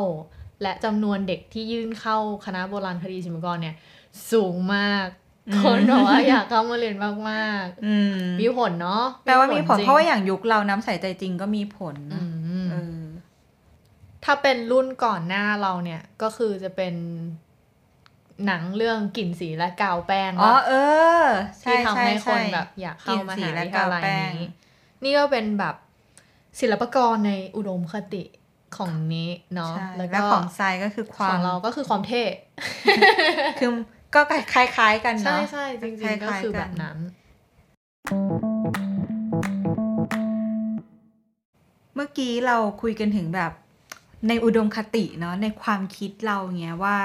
และจำนวนเด็กที่ยื่นเข้าคณะโบราณคดีศิลปากรเนี่ย สูงมาก คนบอกว่าอยากเข้ามาเรียนมากอืมๆมีผลเนาะแปลว่ามีผลจงเพราะว่าอย่างยุคเราน้ำใสใจจริงก็มีผลอืนะมเออ ถ้าเป็นรุ่นก่อนหน้าเราเนี่ยก็คือจะเป็นหนังเรื่องกลิ่นสีและกาวแป้งอ๋อว่าเออใช่ที่ทำใช่ให้คนใช่แบบอยากเข้ามหาวิทยาลัยกลิ่นสีและกาวแป้งนี้ นี่ก็เป็นแบบศิลปากรในอุดมคติของนี้เนาะใช่แล้วแล้ก็วของทรายก็คือคขวาอมงเราก็คือความเท่คือก็คล้ายๆกันใช่เนาะใช่จริงคล้ายๆๆก็คือกันแบบนั้น เมื่อกี้เราคุยกันถึงแบบ ในอุดมคติเนาะในความคิดเราเงี้ยว่า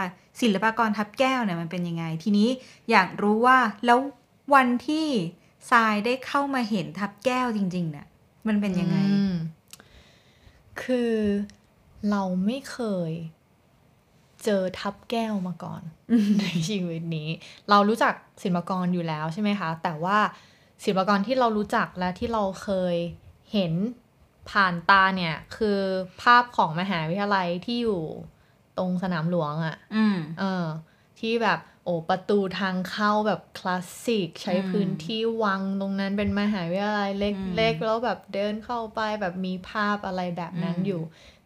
ศิลปากรทับแก้วเนี่ยมันเป็นยังไง ทีนี้อยากรู้ว่าแล้ววันที่ทรายได้เข้ามาเห็นทับแก้วจริงๆเนี่ยมันเป็นยังไงอืมคือเราไม่เคยเจอทับแก้วมาก่อน ในชีวิตนี้ เรารู้จักศิลปากรอยู่แล้วใช่ไหมคะ แต่ว่าศิลปากรที่เรารู้จักและที่เราเคยเห็น ผ่านตาเนี่ยคือภาพของมหาวิทยาลัยที่อยู่ตรงสนามหลวงอะ่ะอืมเออ ที่แบบโอ้ประตูทางเข้าแบบคลาสสิก ใช้อืมพื้นที่วังตรงนั้นเป็นมหาวิทยาลัยเอืมล็กๆแล้วแบบเดินเข้าไปแบบมีภาพอะไรแบบนั้นอืมอยู่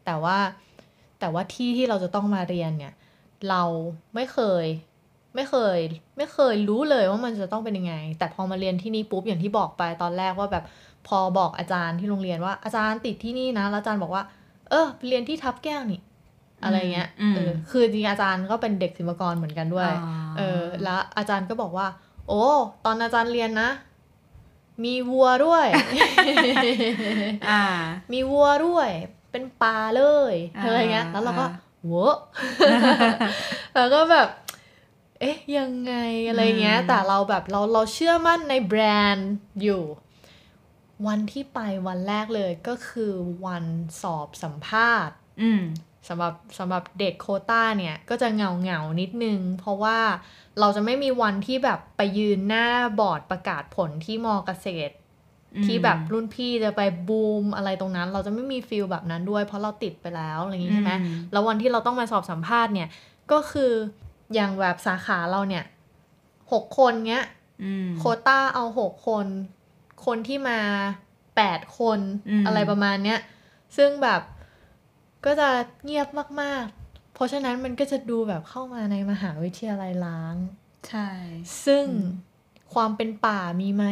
แต่ว่าแต่ว่าที่ที่เราจะต้องมาเรียนเนี่ย เราไม่เคย ไม่เคย ไม่เคยรู้เลยว่ามันจะต้องเป็นยังไง แต่พอมาเรียนที่นี่ปุ๊บอย่างที่บอกไปตอนแรกว่าแบบ พอบอกอาจารย์ที่โรงเรียนว่าอาจารย์ติดที่นี่นะแล้วอาจารย์บอกว่า เออไปเรียนที่ทับแก้วนี่อะไรเงี้ยอืมเออคือจริงๆอาจารย์ก็เป็นเด็กศิลปากรเหมือนกันด้วยอ๋อเออ แล้วอาจารย์ก็บอกว่า โอ้ตอนอาจารย์เรียนนะ มีวัวด้วยอ่ามีวัวด้วย เป็นปลาเลยอ่าอะไรเงี้ย แล้วเราก็อ่าโวะแล้วก็แบบ เอ๊ะยังไงอะไรเงี้ยอืมแต่เราแบบเราเราเชื่อมั่นในแบรนด์อยู่ วันที่ไปวันแรกเลยก็คือวันสอบสัมภาษณ์อืมสำหรับสำหรับเด็กโควต้าเนี่ย ก็จะเหงาเหงาๆนิดนึง เพราะว่าเราจะไม่มีวันที่แบบไปยืนหน้าบอร์ดประกาศผลที่มอเกษตรอืมที่แบบรุ่นพี่จะไปบูมอะไรตรงนั้น เราจะไม่มีฟิลแบบนั้นด้วย เพราะเราติดไปแล้วอะไรอย่างงี้ใช่ไหมอืมแล้ววันที่เราต้องมาสอบสัมภาษณ์เนี่ย ก็คืออย่างแบบสาขาเราเนี่ยหกคนเงี้ยอืมโควต้าเอาหกคน คนที่มาแปดคนอืมอะไรประมาณเนี้ย ซึ่งแบบก็จะเงียบมาก ๆ เพราะฉะนั้นมันก็จะดูแบบเข้ามาในมหาวิทยาลัยล้าง ใช่ ซึ่งอืมความเป็นป่ามีไหม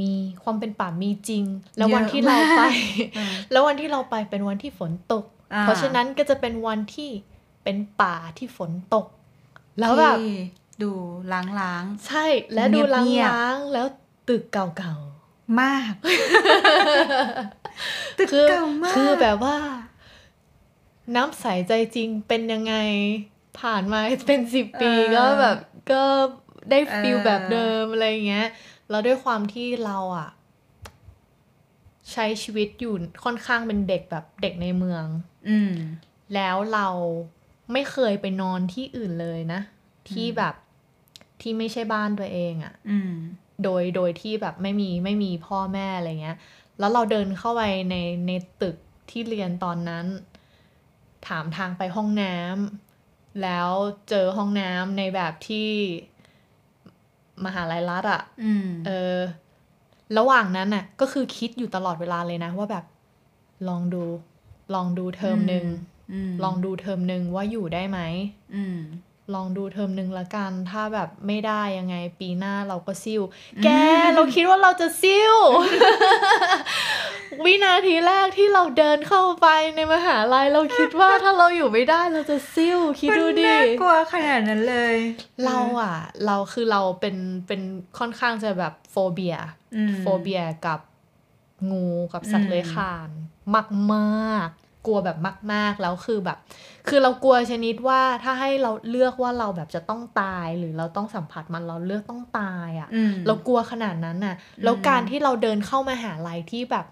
มีความเป็นป่ามีจริง แล้วเยอะวันที่เราไปมากอืมแล้ววันที่เราไปเป็นวันที่ฝนตกอ่าเพราะฉะนั้นก็จะเป็นวันที่เป็นป่าที่ฝนตก แล้วแบบที่ดูล้างใช่ และดูล้เงียบๆางๆแล้วตึกเก่าๆ มากตึกๆคือเก่ามากคือแบบว่า น้ำใสใจจริงเป็นยังไงผ่านมาเป็นสิบปีก็แบบก็ได้ฟิลแบบเดิมอะไรอย่างเงี้ยแล้วด้วยความที่เราอะ ใช้ชีวิตอยู่ค่อนข้างเป็นเด็กแบบเด็กในเมือง อืม แล้วเราไม่เคยไปนอนที่อื่นเลยนะ ที่แบบที่ไม่ใช่บ้านตัวเองอะ่ะ อืม โดยโดยที่แบบไม่มีไม่มีพ่อแม่อะไรเงี้ย แล้วเราเดินเข้าไปในในตึกที่เรียนตอนนั้น ถามทางไปห้องน้ำแล้วเจอห้องน้ำในแบบที่มหาลัยรัฐอะ่ะอืมเออ ระหว่างนั้นน่ะ ก็คือคิดอยู่ตลอดเวลาเลยนะ ว่าแบบลองดู ลองดูเทอมหนึ่งมลองดูเทอมหนึ่งว่าอยู่ได้ไหมอืม ลองดูเทอมหนึ่งละกัน ถ้าแบบไม่ได้ยังไงปีหน้าเราก็ซิ่ว แกเราคิดว่าเราจะซิ่ว วินาทีแรกที่เราเดินเข้าไปในมหาลัยเราคิดว่าถ้าเราอยู่ไม่ได้เราจะซิ่ว คิดดูมันดิน่ากลัวขนาดนั้นเลย เราอะ เราคือเราเป็นเป็นค่อนข้างจะแบบโฟเบียอืมโฟเบียกับงูกับสัตว์เลื้อยคลานมากมากๆกลัวแบบมาก ๆ แล้วคือแบบ คือเรากลัวชนิดว่าถ้าให้เราเลือกว่าเราแบบจะต้องตาย หรือเราต้องสัมผัสมันเราเลือกต้องตายอะ่ะอืมเรากลัวขนาดนั้นน่ะ แล้วการที่เราเดินเข้ามาหาลัยที่แบบ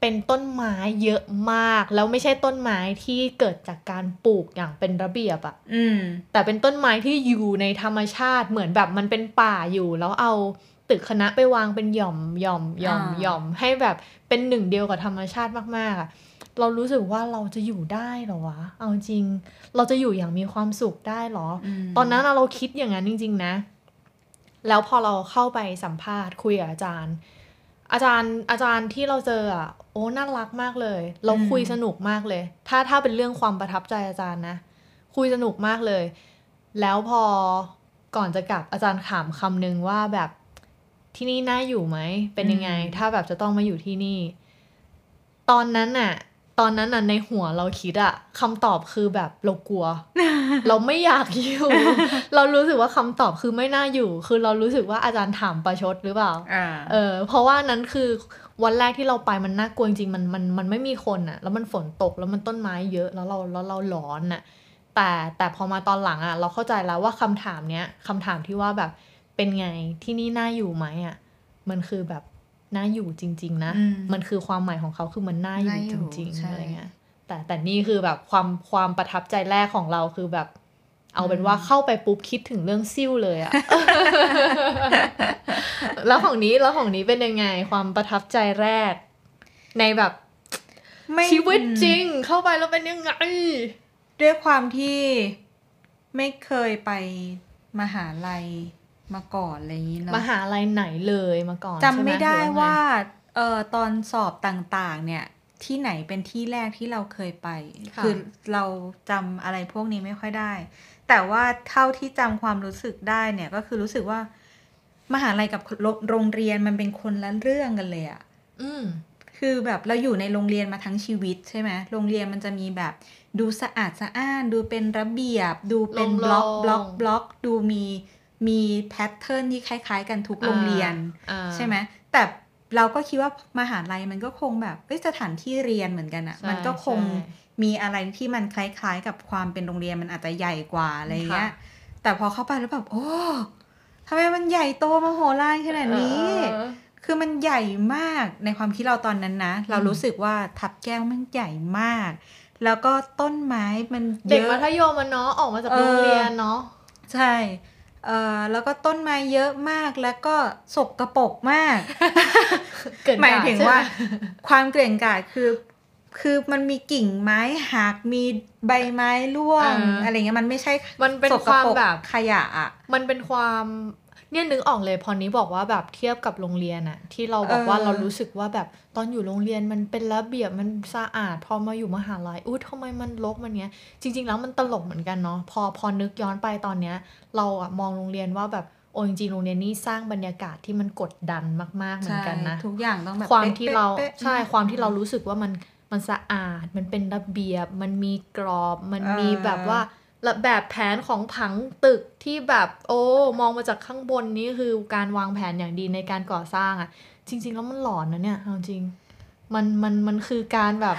เป็นต้นไม้เยอะมาก แล้วไม่ใช่ต้นไม้ที่เกิดจากการปลูกอย่างเป็นระเบียบอะอืมแต่เป็นต้นไม้ที่อยู่ในธรรมชาติเหมือนแบบมันเป็นป่าอยู่ แล้วเอาตึกคณะไปวางเป็นหย่อมหย่อมหย่อมอ่าหย่อมให้แบบเป็นหนึ่งเดียวกับธรรมชาติมากๆอะ เรารู้สึกว่าเราจะอยู่ได้เหรอวะ เอาจริง เราจะอยู่อย่างมีความสุขได้เหรอมตอนนั้นอะเราคิดอย่างนั้นจริง ๆ นะ แล้วพอเราเข้าไปสัมภาษณ์คุยกับอาจารย์ อาจารย์อาจารย์ที่เราเจออะโอ้น่ารักมากเลย เราคุยสนุกมากเลย ถ้าถ้าเป็นเรื่องความประทับใจอาจารย์นะ คุยสนุกมากเลย แล้วพอก่อนจะกลับอาจารย์ถามคำนึงว่าแบบที่นี่น่าอยู่ไหม เป็นยังไงอืมถ้าแบบจะต้องมาอยู่ที่นี่ ตอนนั้นน่ะ ตอนนั้นน่ะในหัวเราคิดอะคำตอบคือแบบเรากลัว เราไม่อยากอยู่ เรารู้สึกว่าคำตอบคือไม่น่าอยู่ คือเรารู้สึกว่าอาจารย์ถามประชดหรือเปล่าอ่าเออ เพราะว่านั้นคือวันแรกที่เราไปมันน่ากลัวจริงๆมันมันมันไม่มีคนอะแล้วมันฝนตกแล้วมันต้นไม้เยอะแล้วเราแล้วเราหลอนอะแต่แต่พอมาตอนหลังอะเราเข้าใจแล้วว่าคำถามเนี้ยคำถามที่ว่าแบบเป็นไงที่นี่น่าอยู่ไหมอะมันคือแบบ น่าอยู่จริง ๆ นะอืมมันคือความหมายของเขาคือมันน่าอยู่น่าอยู่จริงใช่ๆอะไรเงี้ย แต่แต่นี่คือแบบความความประทับใจแรกของเราคือแบบ เอาเป็นว่าเข้าไปปุ๊บคิดถึงเรื่องซิ่วเลยอะแล้วของนี้แล้วของนี้เป็นยังไงความประทับใจแรก ในแบบไม่ชีวิตจริง เข้าไปแล้วเป็นยังไง ด้วยความที่ไม่เคยไปมหาลัย มาก่อนอะไรอย่างนี้เนาะมหาลัยไหนเลยมาก่อนจำไม่ใช่หได้หรือว่าไงเอ่อตอนสอบต่างๆ เนี่ยที่ไหนเป็นที่แรกที่เราเคยไปค่ะคือเราจำอะไรพวกนี้ไม่ค่อยได้ แต่ว่าเท่าที่จำความรู้สึกได้เนี่ยก็คือรู้สึกว่า มหาลัยกับโรโรงเรียนมันเป็นคนละเรื่องกันเลยอะอืมคือแบบเราอยู่ในโรงเรียนมาทั้งชีวิตใช่ไหมโรงเรียนมันจะมีแบบดูสะอาดสะอ้าน ดูเป็นระเบียบ ดูเป็นบล็อกโล่งๆบล็อกบล็อกดูมี มี pattern ที่คล้าย ๆ กันทุกโรงเรียนอ่าใช่ไหมแต่เราก็คิดว่ามหาลัยมันก็คงแบบเอ้ยสถานที่เรียนเหมือนกันอะใช่มันก็คงใช่มีอะไรที่มันคล้าย ๆ กับความเป็นโรงเรียนมันอาจจะใหญ่กว่าอะไรเงี้ยค่ะแต่พอเข้าไปแล้วแบบ โอ้ทำไมมันใหญ่โตมโหฬารขนาดนี้เออคือมันใหญ่มากในความคิดเราตอนนั้นนะ เรารู้สึกว่าทับแก้วมันใหญ่มาก แล้วก็ต้นไม้มันเยเด็กอะมัธยมมันเนาะออกมาจากเออโรงเรียนเนาะใช่ เอ่อแล้วก็ต้นไม้เยอะมากแล้วก็สกกระปรกมากเกิดหมายถึงว่าใช่ไหมความเกร่งกาจคือคือมันมีกิ่งไม้หักมีใบไม้ร่วงอ่าอะไรเงี้ยมันไม่ใช่มันเป็นสกความปรกแบบขยะอะมันเป็นความ เนี่ยนึกออกเลยพอนี้บอกว่าแบบเทียบกับโรงเรียนอะที่เราบอกว่าเออเรารู้สึกว่าแบบตอนอยู่โรงเรียนมันเป็นระเบียบมันสะอาด พอมาอยู่มหาลัยอุ้ยทำไมมันรกมันเนี้ย จริง ๆ แล้วมันตลกเหมือนกันเนาะพอพอนึกย้อนไปตอนเนี้ย เราอะมองโรงเรียนว่าแบบโอ้จริงๆโรงเรียนนี่สร้างบรรยากาศที่มันกดดันมาก ๆเหมือนกันนะใช่ทุกอย่างต้องแบบความป๊ะที่เราป๊ะป๊ะใช่ความที่เรารู้สึกว่ามันมันสะอาดมันเป็นระเบียบ มันมีกรอบ มันมีเออแบบว่าระ แบบแผนของผังตึกที่แบบโอ้มองมาจากข้างบนนี่คือการวางแผนอย่างดีในการก่อสร้างอะ่ะ จริง ๆ แล้วมันหลอนนะเนี่ยเอาจริง มันมันมันคือการแบบ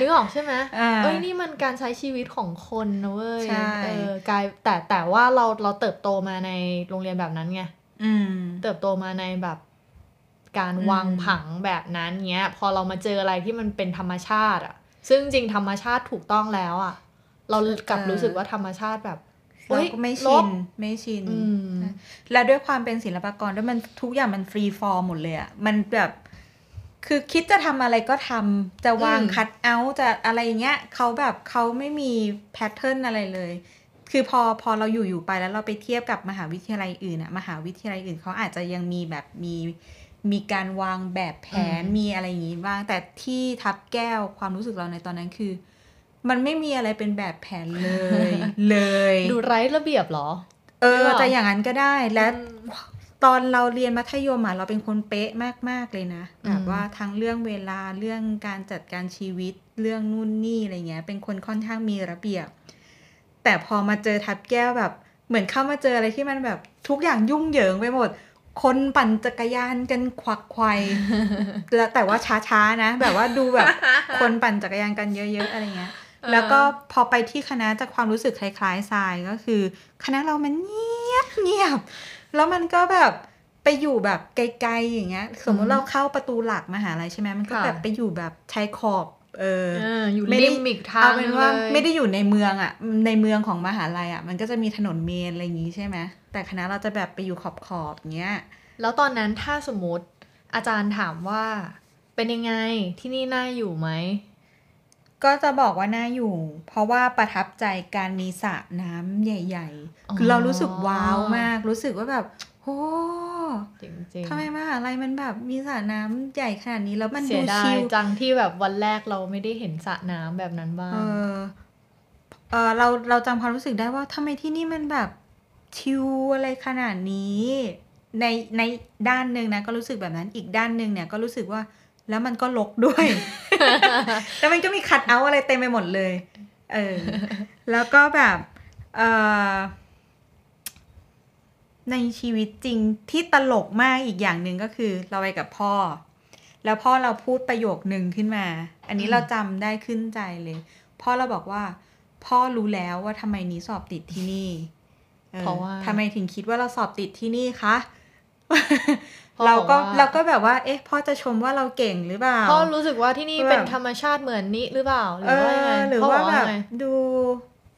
นึกออกใช่ไหมอ่าเอ้ยนี่มันการใช้ชีวิตของคนนะเว้ยใช่เออกลายแต่แต่ว่าเราเราเติบโตมาในโรงเรียนแบบนั้นไงอืมเติบโตมาในแบบการอืมวางผังแบบนั้นเงี้ย พอเรามาเจออะไรที่มันเป็นธรรมชาติอะซึ่งจริงๆธรรมชาติถูกต้องแล้วอะ เรากลับรู้สึกว่าธรรมชาติแบบเราฮ้ยก็ไม่ลชิบนไม่ชินอืมแล้วด้วยความเป็นศิลปากรด้วยมันทุกอย่างมัน free form หมดเลยอะมันแบบคือคิดจะทำอะไรก็ทำจะวางอืมคัดเอาท์จะอะไรเงี้ยเขาแบบเขาไม่มี pattern อะไรเลย คือพอพอเราอยู่อยู่ไปแล้วเราไปเทียบกับมหาวิทยาลัยอื่นอะมหาวิทยาลัยอื่นเขาอาจจะยังมีแบบมีมีการวางแบบแผนมีอะไรอย่างงี้บ้างแต่ที่ทับแก้วความรู้สึกเราในตอนนั้นคือ มันไม่มีอะไรเป็นแบบแผนเลย เลย ดูไร้ระเบียบเหรอ เอหรืออเปล่าจะอย่างนั้นก็ได้และอืมตอนเราเรียนมัธยมอะเราเป็นคนเป๊ะมาก ๆ เลยนะอืมแบบว่าทั้งเรื่องเวลาเรื่องการจัดการชีวิตเรื่องนู่นนี่อะไรเงี้ย เป็นคนค่อนข้างมีระเบียบ แต่พอมาเจอทับแก้วแบบ เหมือนเข้ามาเจออะไรที่มันแบบทุกอย่างยุ่งเหยิงไปหมด คนปั่นจักรยานกันควักไขว่แล้วแต่ว่าช้าๆนะ แบบว่าดูแบบคนปั่นจักรยานกันเยอะ ๆ อะไรเงี้ย แล้วก็พอไปที่คณะจากความรู้สึกคล้ายๆทรายก็คือ คณะเรามันเงียบเงียบ แล้วมันก็แบบไปอยู่แบบไกลๆอย่างเงี้ย สมมอืติมเราเข้าประตูหลักมหาลัยใช่ไหมมันก็ค่ะแบบไปอยู่แบบชายขอบเออเอออยู่ไม่ได้ริมอีกทางเอาเป็นว่าเลยไม่ได้อยู่ในเมืองอะ ในเมืองของมหาลัยอะ มันก็จะมีถนนเมนอะไรอย่างงี้ใช่ไหมแต่คณะเราจะแบบไปอยู่ขอบๆอย่างเงี้ย แล้วตอนนั้นถ้าสมมติอาจารย์ถามว่าเป็นยังไงที่นี่น่าอยู่ไหม ก็จะบอกว่าน่าอยู่ เพราะว่าประทับใจการมีสระน้ำใหญ่อ๋อๆคือเรารู้สึกว้าวมาก รู้สึกว่าแบบโอ้จริงๆทำไมมหาลัยมันแบบมีสระน้ำใหญ่ขนาดนี้แล้วมันเสีดูยดาชิยลจังที่แบบวันแรกเราไม่ได้เห็นสระน้ำแบบนั้นบ้าง เออเออเราเราจำความรู้สึกได้ว่าทำไมที่นี่มันแบบชิลอะไรขนาดนี้ ในในด้านหนึ่งนะก็รู้สึกแบบนั้นอีกด้านหนึ่งเนี่ยก็รู้สึกว่า แล้วมันก็ลกด้วย แล้วมันก็มีคัดเอาท์อะไรเต็มไปหมดเลย เออ แล้วก็แบบเออในชีวิตจริงที่ตลกมากอีกอย่างหนึ่งก็คือเราไปกับพ่อ แล้วพ่อเราพูดประโยคนึงขึ้นมา อันนี้อืมเราจำได้ขึ้นใจเลย พ่อเราบอกว่า พ่อรู้แล้วว่าทำไมนี้สอบติดที่นี่ออเพราะว่าทำไมถึงคิดว่าเราสอบติดที่นี่คะพ่อ เราก็บอกว่าเราก็แบบว่า เอ๊ะพ่อจะชมว่าเราเก่งหรือเปล่าพ่อรู้สึกว่าที่นี่แบบเป็นธรรมชาติเหมือนนี้หรือเปล่าหรืเออว่ายังไงอหรือพ่ว่าบกแบบไงดู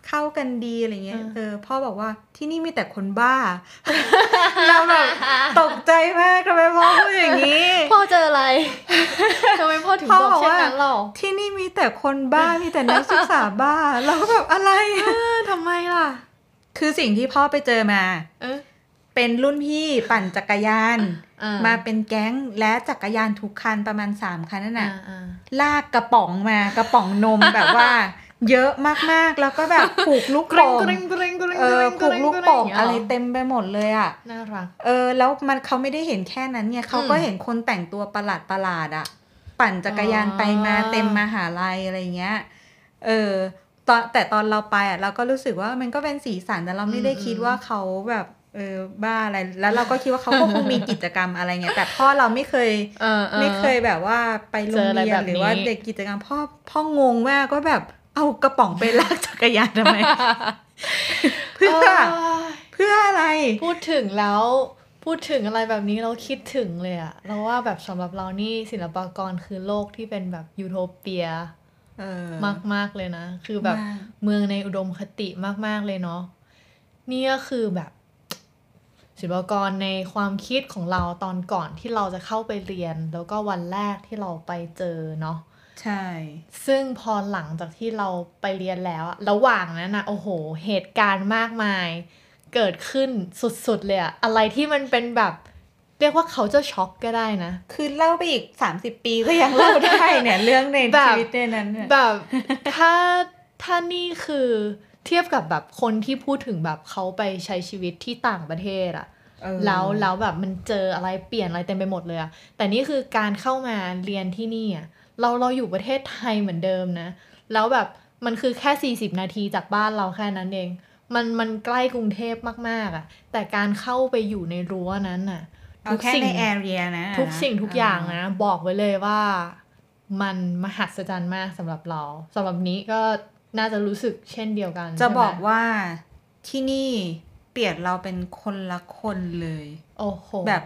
เข้ากันดีอะไรเงี้ยเออเออ พ่อบอกว่าที่นี่มีแต่คนบ้า เราแบบตกใจมากทำไมพ่อพูดอย่างนี้ พ่อเจออะไรทำไมพ่อถึงพ่อบอกบอกเช่นว่านั้นเราที่นี่มีแต่คนบ้ามีแต่นักศึกษาบ้า เราก็แบบอะไรเออทำไมล่ะ คือสิ่งที่พ่อไปเจอมา เออ เป็นรุ่นพี่ปั่นจักรยานอ่ามาเป็นแก๊งและจักรยานทุกคันประมาณสามคันนั่นอ่าน่ะอ่าลากกระป๋องมากระป๋องนมแบบว่า เยอะมากๆแล้วก็แบบผูกลูกกริ๊โป่งงกริ๊งกริ๊งกริ๊งเออผูกลูกโป่งอะไรเต็มเต็มไปหมดเลยอะน่ารักเออ แล้วมันเขาไม่ได้เห็นแค่นั้นไงเขาก็อืมเห็นคนแต่งตัวประหลาดประหลาดๆอะ ปั่นจักรยานไปมาอ๋อเต็มมหาลัยอะไรเงี้ย เออตอนแต่ตอนเราไปอะเราก็รู้สึกว่ามันก็เป็นสีสันแต่เราไม่ได้คิดว่าเขาแบบ เออบ้าอะไร แล้วเราก็คิดว่าเขาก็คงมีกิจกรรมอะไรเงี้ยแต่พ่อเราไม่เคยเออออไม่เคยแบบว่าไปโรงเรียเจออะไรแบนบหรือว่านี้เด็กกิจกรรมพ่อพ่องงมากก็แบบเอากระป๋องไปลากจักรยานทำไมเพื่อโยเพื่ออะไร พูดถึงแล้วพูดถึงอะไรแบบนี้เราคิดถึงเลยอะเราว่าแบบสำหรับเรานี่ศิลปากรคือโลกที่เป็นแบบยูโทเปียเออมากๆเลยนะ คือแบบมากเมืองในอุดมคติมาก ๆ เลยเนาะนี่ก็คือแบบ ศิลปากรในความคิดของเราตอนก่อนที่เราจะเข้าไปเรียน แล้วก็วันแรกที่เราไปเจอเนาะใช่ ซึ่งพอหลังจากที่เราไปเรียนแล้วอะระหว่างนั้นนะโอ้โห เหตุการณ์มากมาย เกิดขึ้นสุดๆเลยอะอะไรที่มันเป็นแบบ เรียกว่าเขาจะช็อกก็ได้นะ คือเล่าไปอีก 30 ปีก็ยังเล่าได้เนี่ย เรื่องในแบบชีวิตในนั้นเนี่ยแบบถ้าถ้านี่คือ เทียบกับแบบคนที่พูดถึงแบบเขาไปใช้ชีวิตที่ต่างประเทศอะเออแล้วแล้วแบบมันเจออะไรเปลี่ยนอะไรเต็มไปหมดเลยอะแต่นี่คือการเข้ามาเรียนที่นี่อะเราเราอยู่ประเทศไทยเหมือนเดิมนะ แล้วแบบมันคือแค่ 40 นาทีจากบ้านเราแค่นั้นเอง มันมันใกล้กรุงเทพมากๆอะแต่การเข้าไปอยู่ในรั้วนั้นน่ะเอาแค่ในแอเรียนะทุกสิ่งทุกอย่างนะ บอกไว้เลยว่า มันมหัศจรรย์มากสำหรับเราสำหรับนี้ก็ น่าจะรู้สึกเช่นเดียวกัน จะใช่ไหมบอกว่าที่นี่เปลี่ยนเราเป็นคนละคนเลย โอ้โห แบบ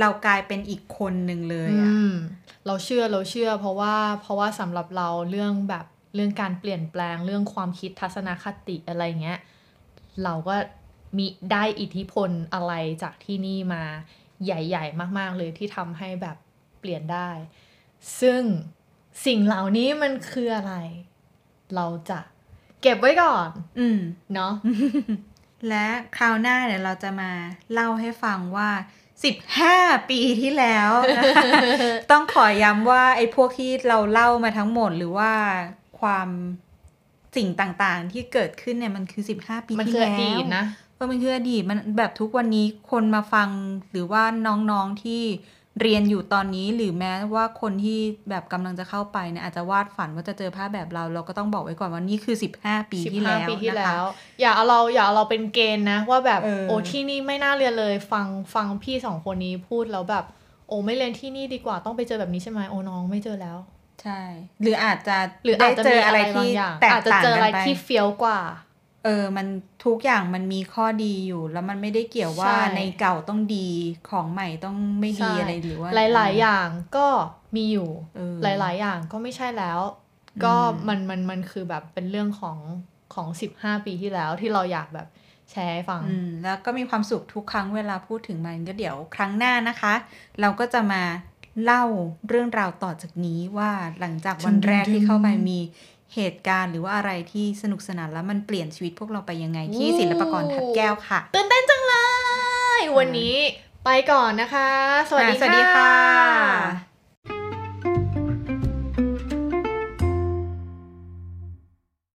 เรากลายเป็นอีกคนหนึ่งเลยอือะมเราเชื่อเราเชื่อ เพราะว่าเพราะว่าสำหรับเราเรื่องแบบเรื่องการเปลี่ยนแปลงเรื่องความคิดทัศนคติอะไรเงี้ย เราก็มีได้อิทธิพลอะไรจากที่นี่มาใหญ่ ๆ มาก ๆ เลยที่ทำให้แบบเปลี่ยนได้ ซึ่งสิ่งเหล่านี้มันคืออะไร เราจะเก็บไว้ก่อน อืม เนาะ และคราวหน้าเดี๋ยวเราจะมาเล่าให้ฟังว่า15ปีที่แล้วนะคะต้องขอย้ำว่าไอ้พวกที่เราเล่ามาทั้งหมดหรือว่าความสิ่งต่างๆ ที่เกิดขึ้นเนี่ยมันคือ15ปีมันที่คืออแล้วดีตนะเออมันคืออดีตมันแบบทุกวันนี้คนมาฟังหรือว่าน้องๆที่ เรียนอยู่ตอนนี้หรือแม้ว่าคนที่แบบกำลังจะเข้าไปเนี่ยอาจจะวาดฝันว่าจะเจอภาพแบบเรา เราก็ต้องบอกไว้ก่อนว่านี่คือ 15 ปีที่แล้ว15ปีที่นะแล้คะวอย่าเอาเราอย่าเอาเราเป็นเกณฑ์นะ ว่าแบบเออโอ้ที่นี่ไม่น่าเรียนเลย ฟังฟังพี่สองคนนี้พูดแล้วแบบ โอ้ไม่เรียนที่นี่ดีกว่าต้องไปเจอแบบนี้ใช่ไหมโอ้น้องไม่เจอแล้ว ใช่ หรืออาจจะหรืออาจจะได้เจมีออะอะไรไรบาที่งอย่างแตกอาจจะต่างเจออะไรกันไปที่เฟี้ยวกว่า เออ มันทุกอย่างมันมีข้อดีอยู่ แล้วมันไม่ได้เกี่ยวว่าใช่ ในเก่าต้องดีของใหม่ต้องไม่ดีใช่อะไรหรือว่าหลาย ๆ อย่างก็มีอยู่ เออ หลาย ๆ อย่างก็ไม่ใช่แล้วก็มันมันมันคือแบบเป็นเรื่องของของสิบห้าปีที่แล้วที่เราอยากแบบแชร์ให้ฟัง อืมแล้วก็มีความสุขทุกครั้งเวลาพูดถึงมันก็เดี๋ยวครั้งหน้านะคะ เราก็จะมาเล่าเรื่องราวต่อจากนี้ว่าหลังจากวันแรกที่เข้าไปมี เหตุการณ์หรือว่าอะไรที่สนุกสนานแล้วมันเปลี่ยนชีวิตพวกเราไปยังไงที่โอ้ศิลปากรทับแก้วค่ะตื่นเต้นจังเลย วันนี้ไปก่อนนะคะ สวัสดีอ่าสวัสดีค่ะ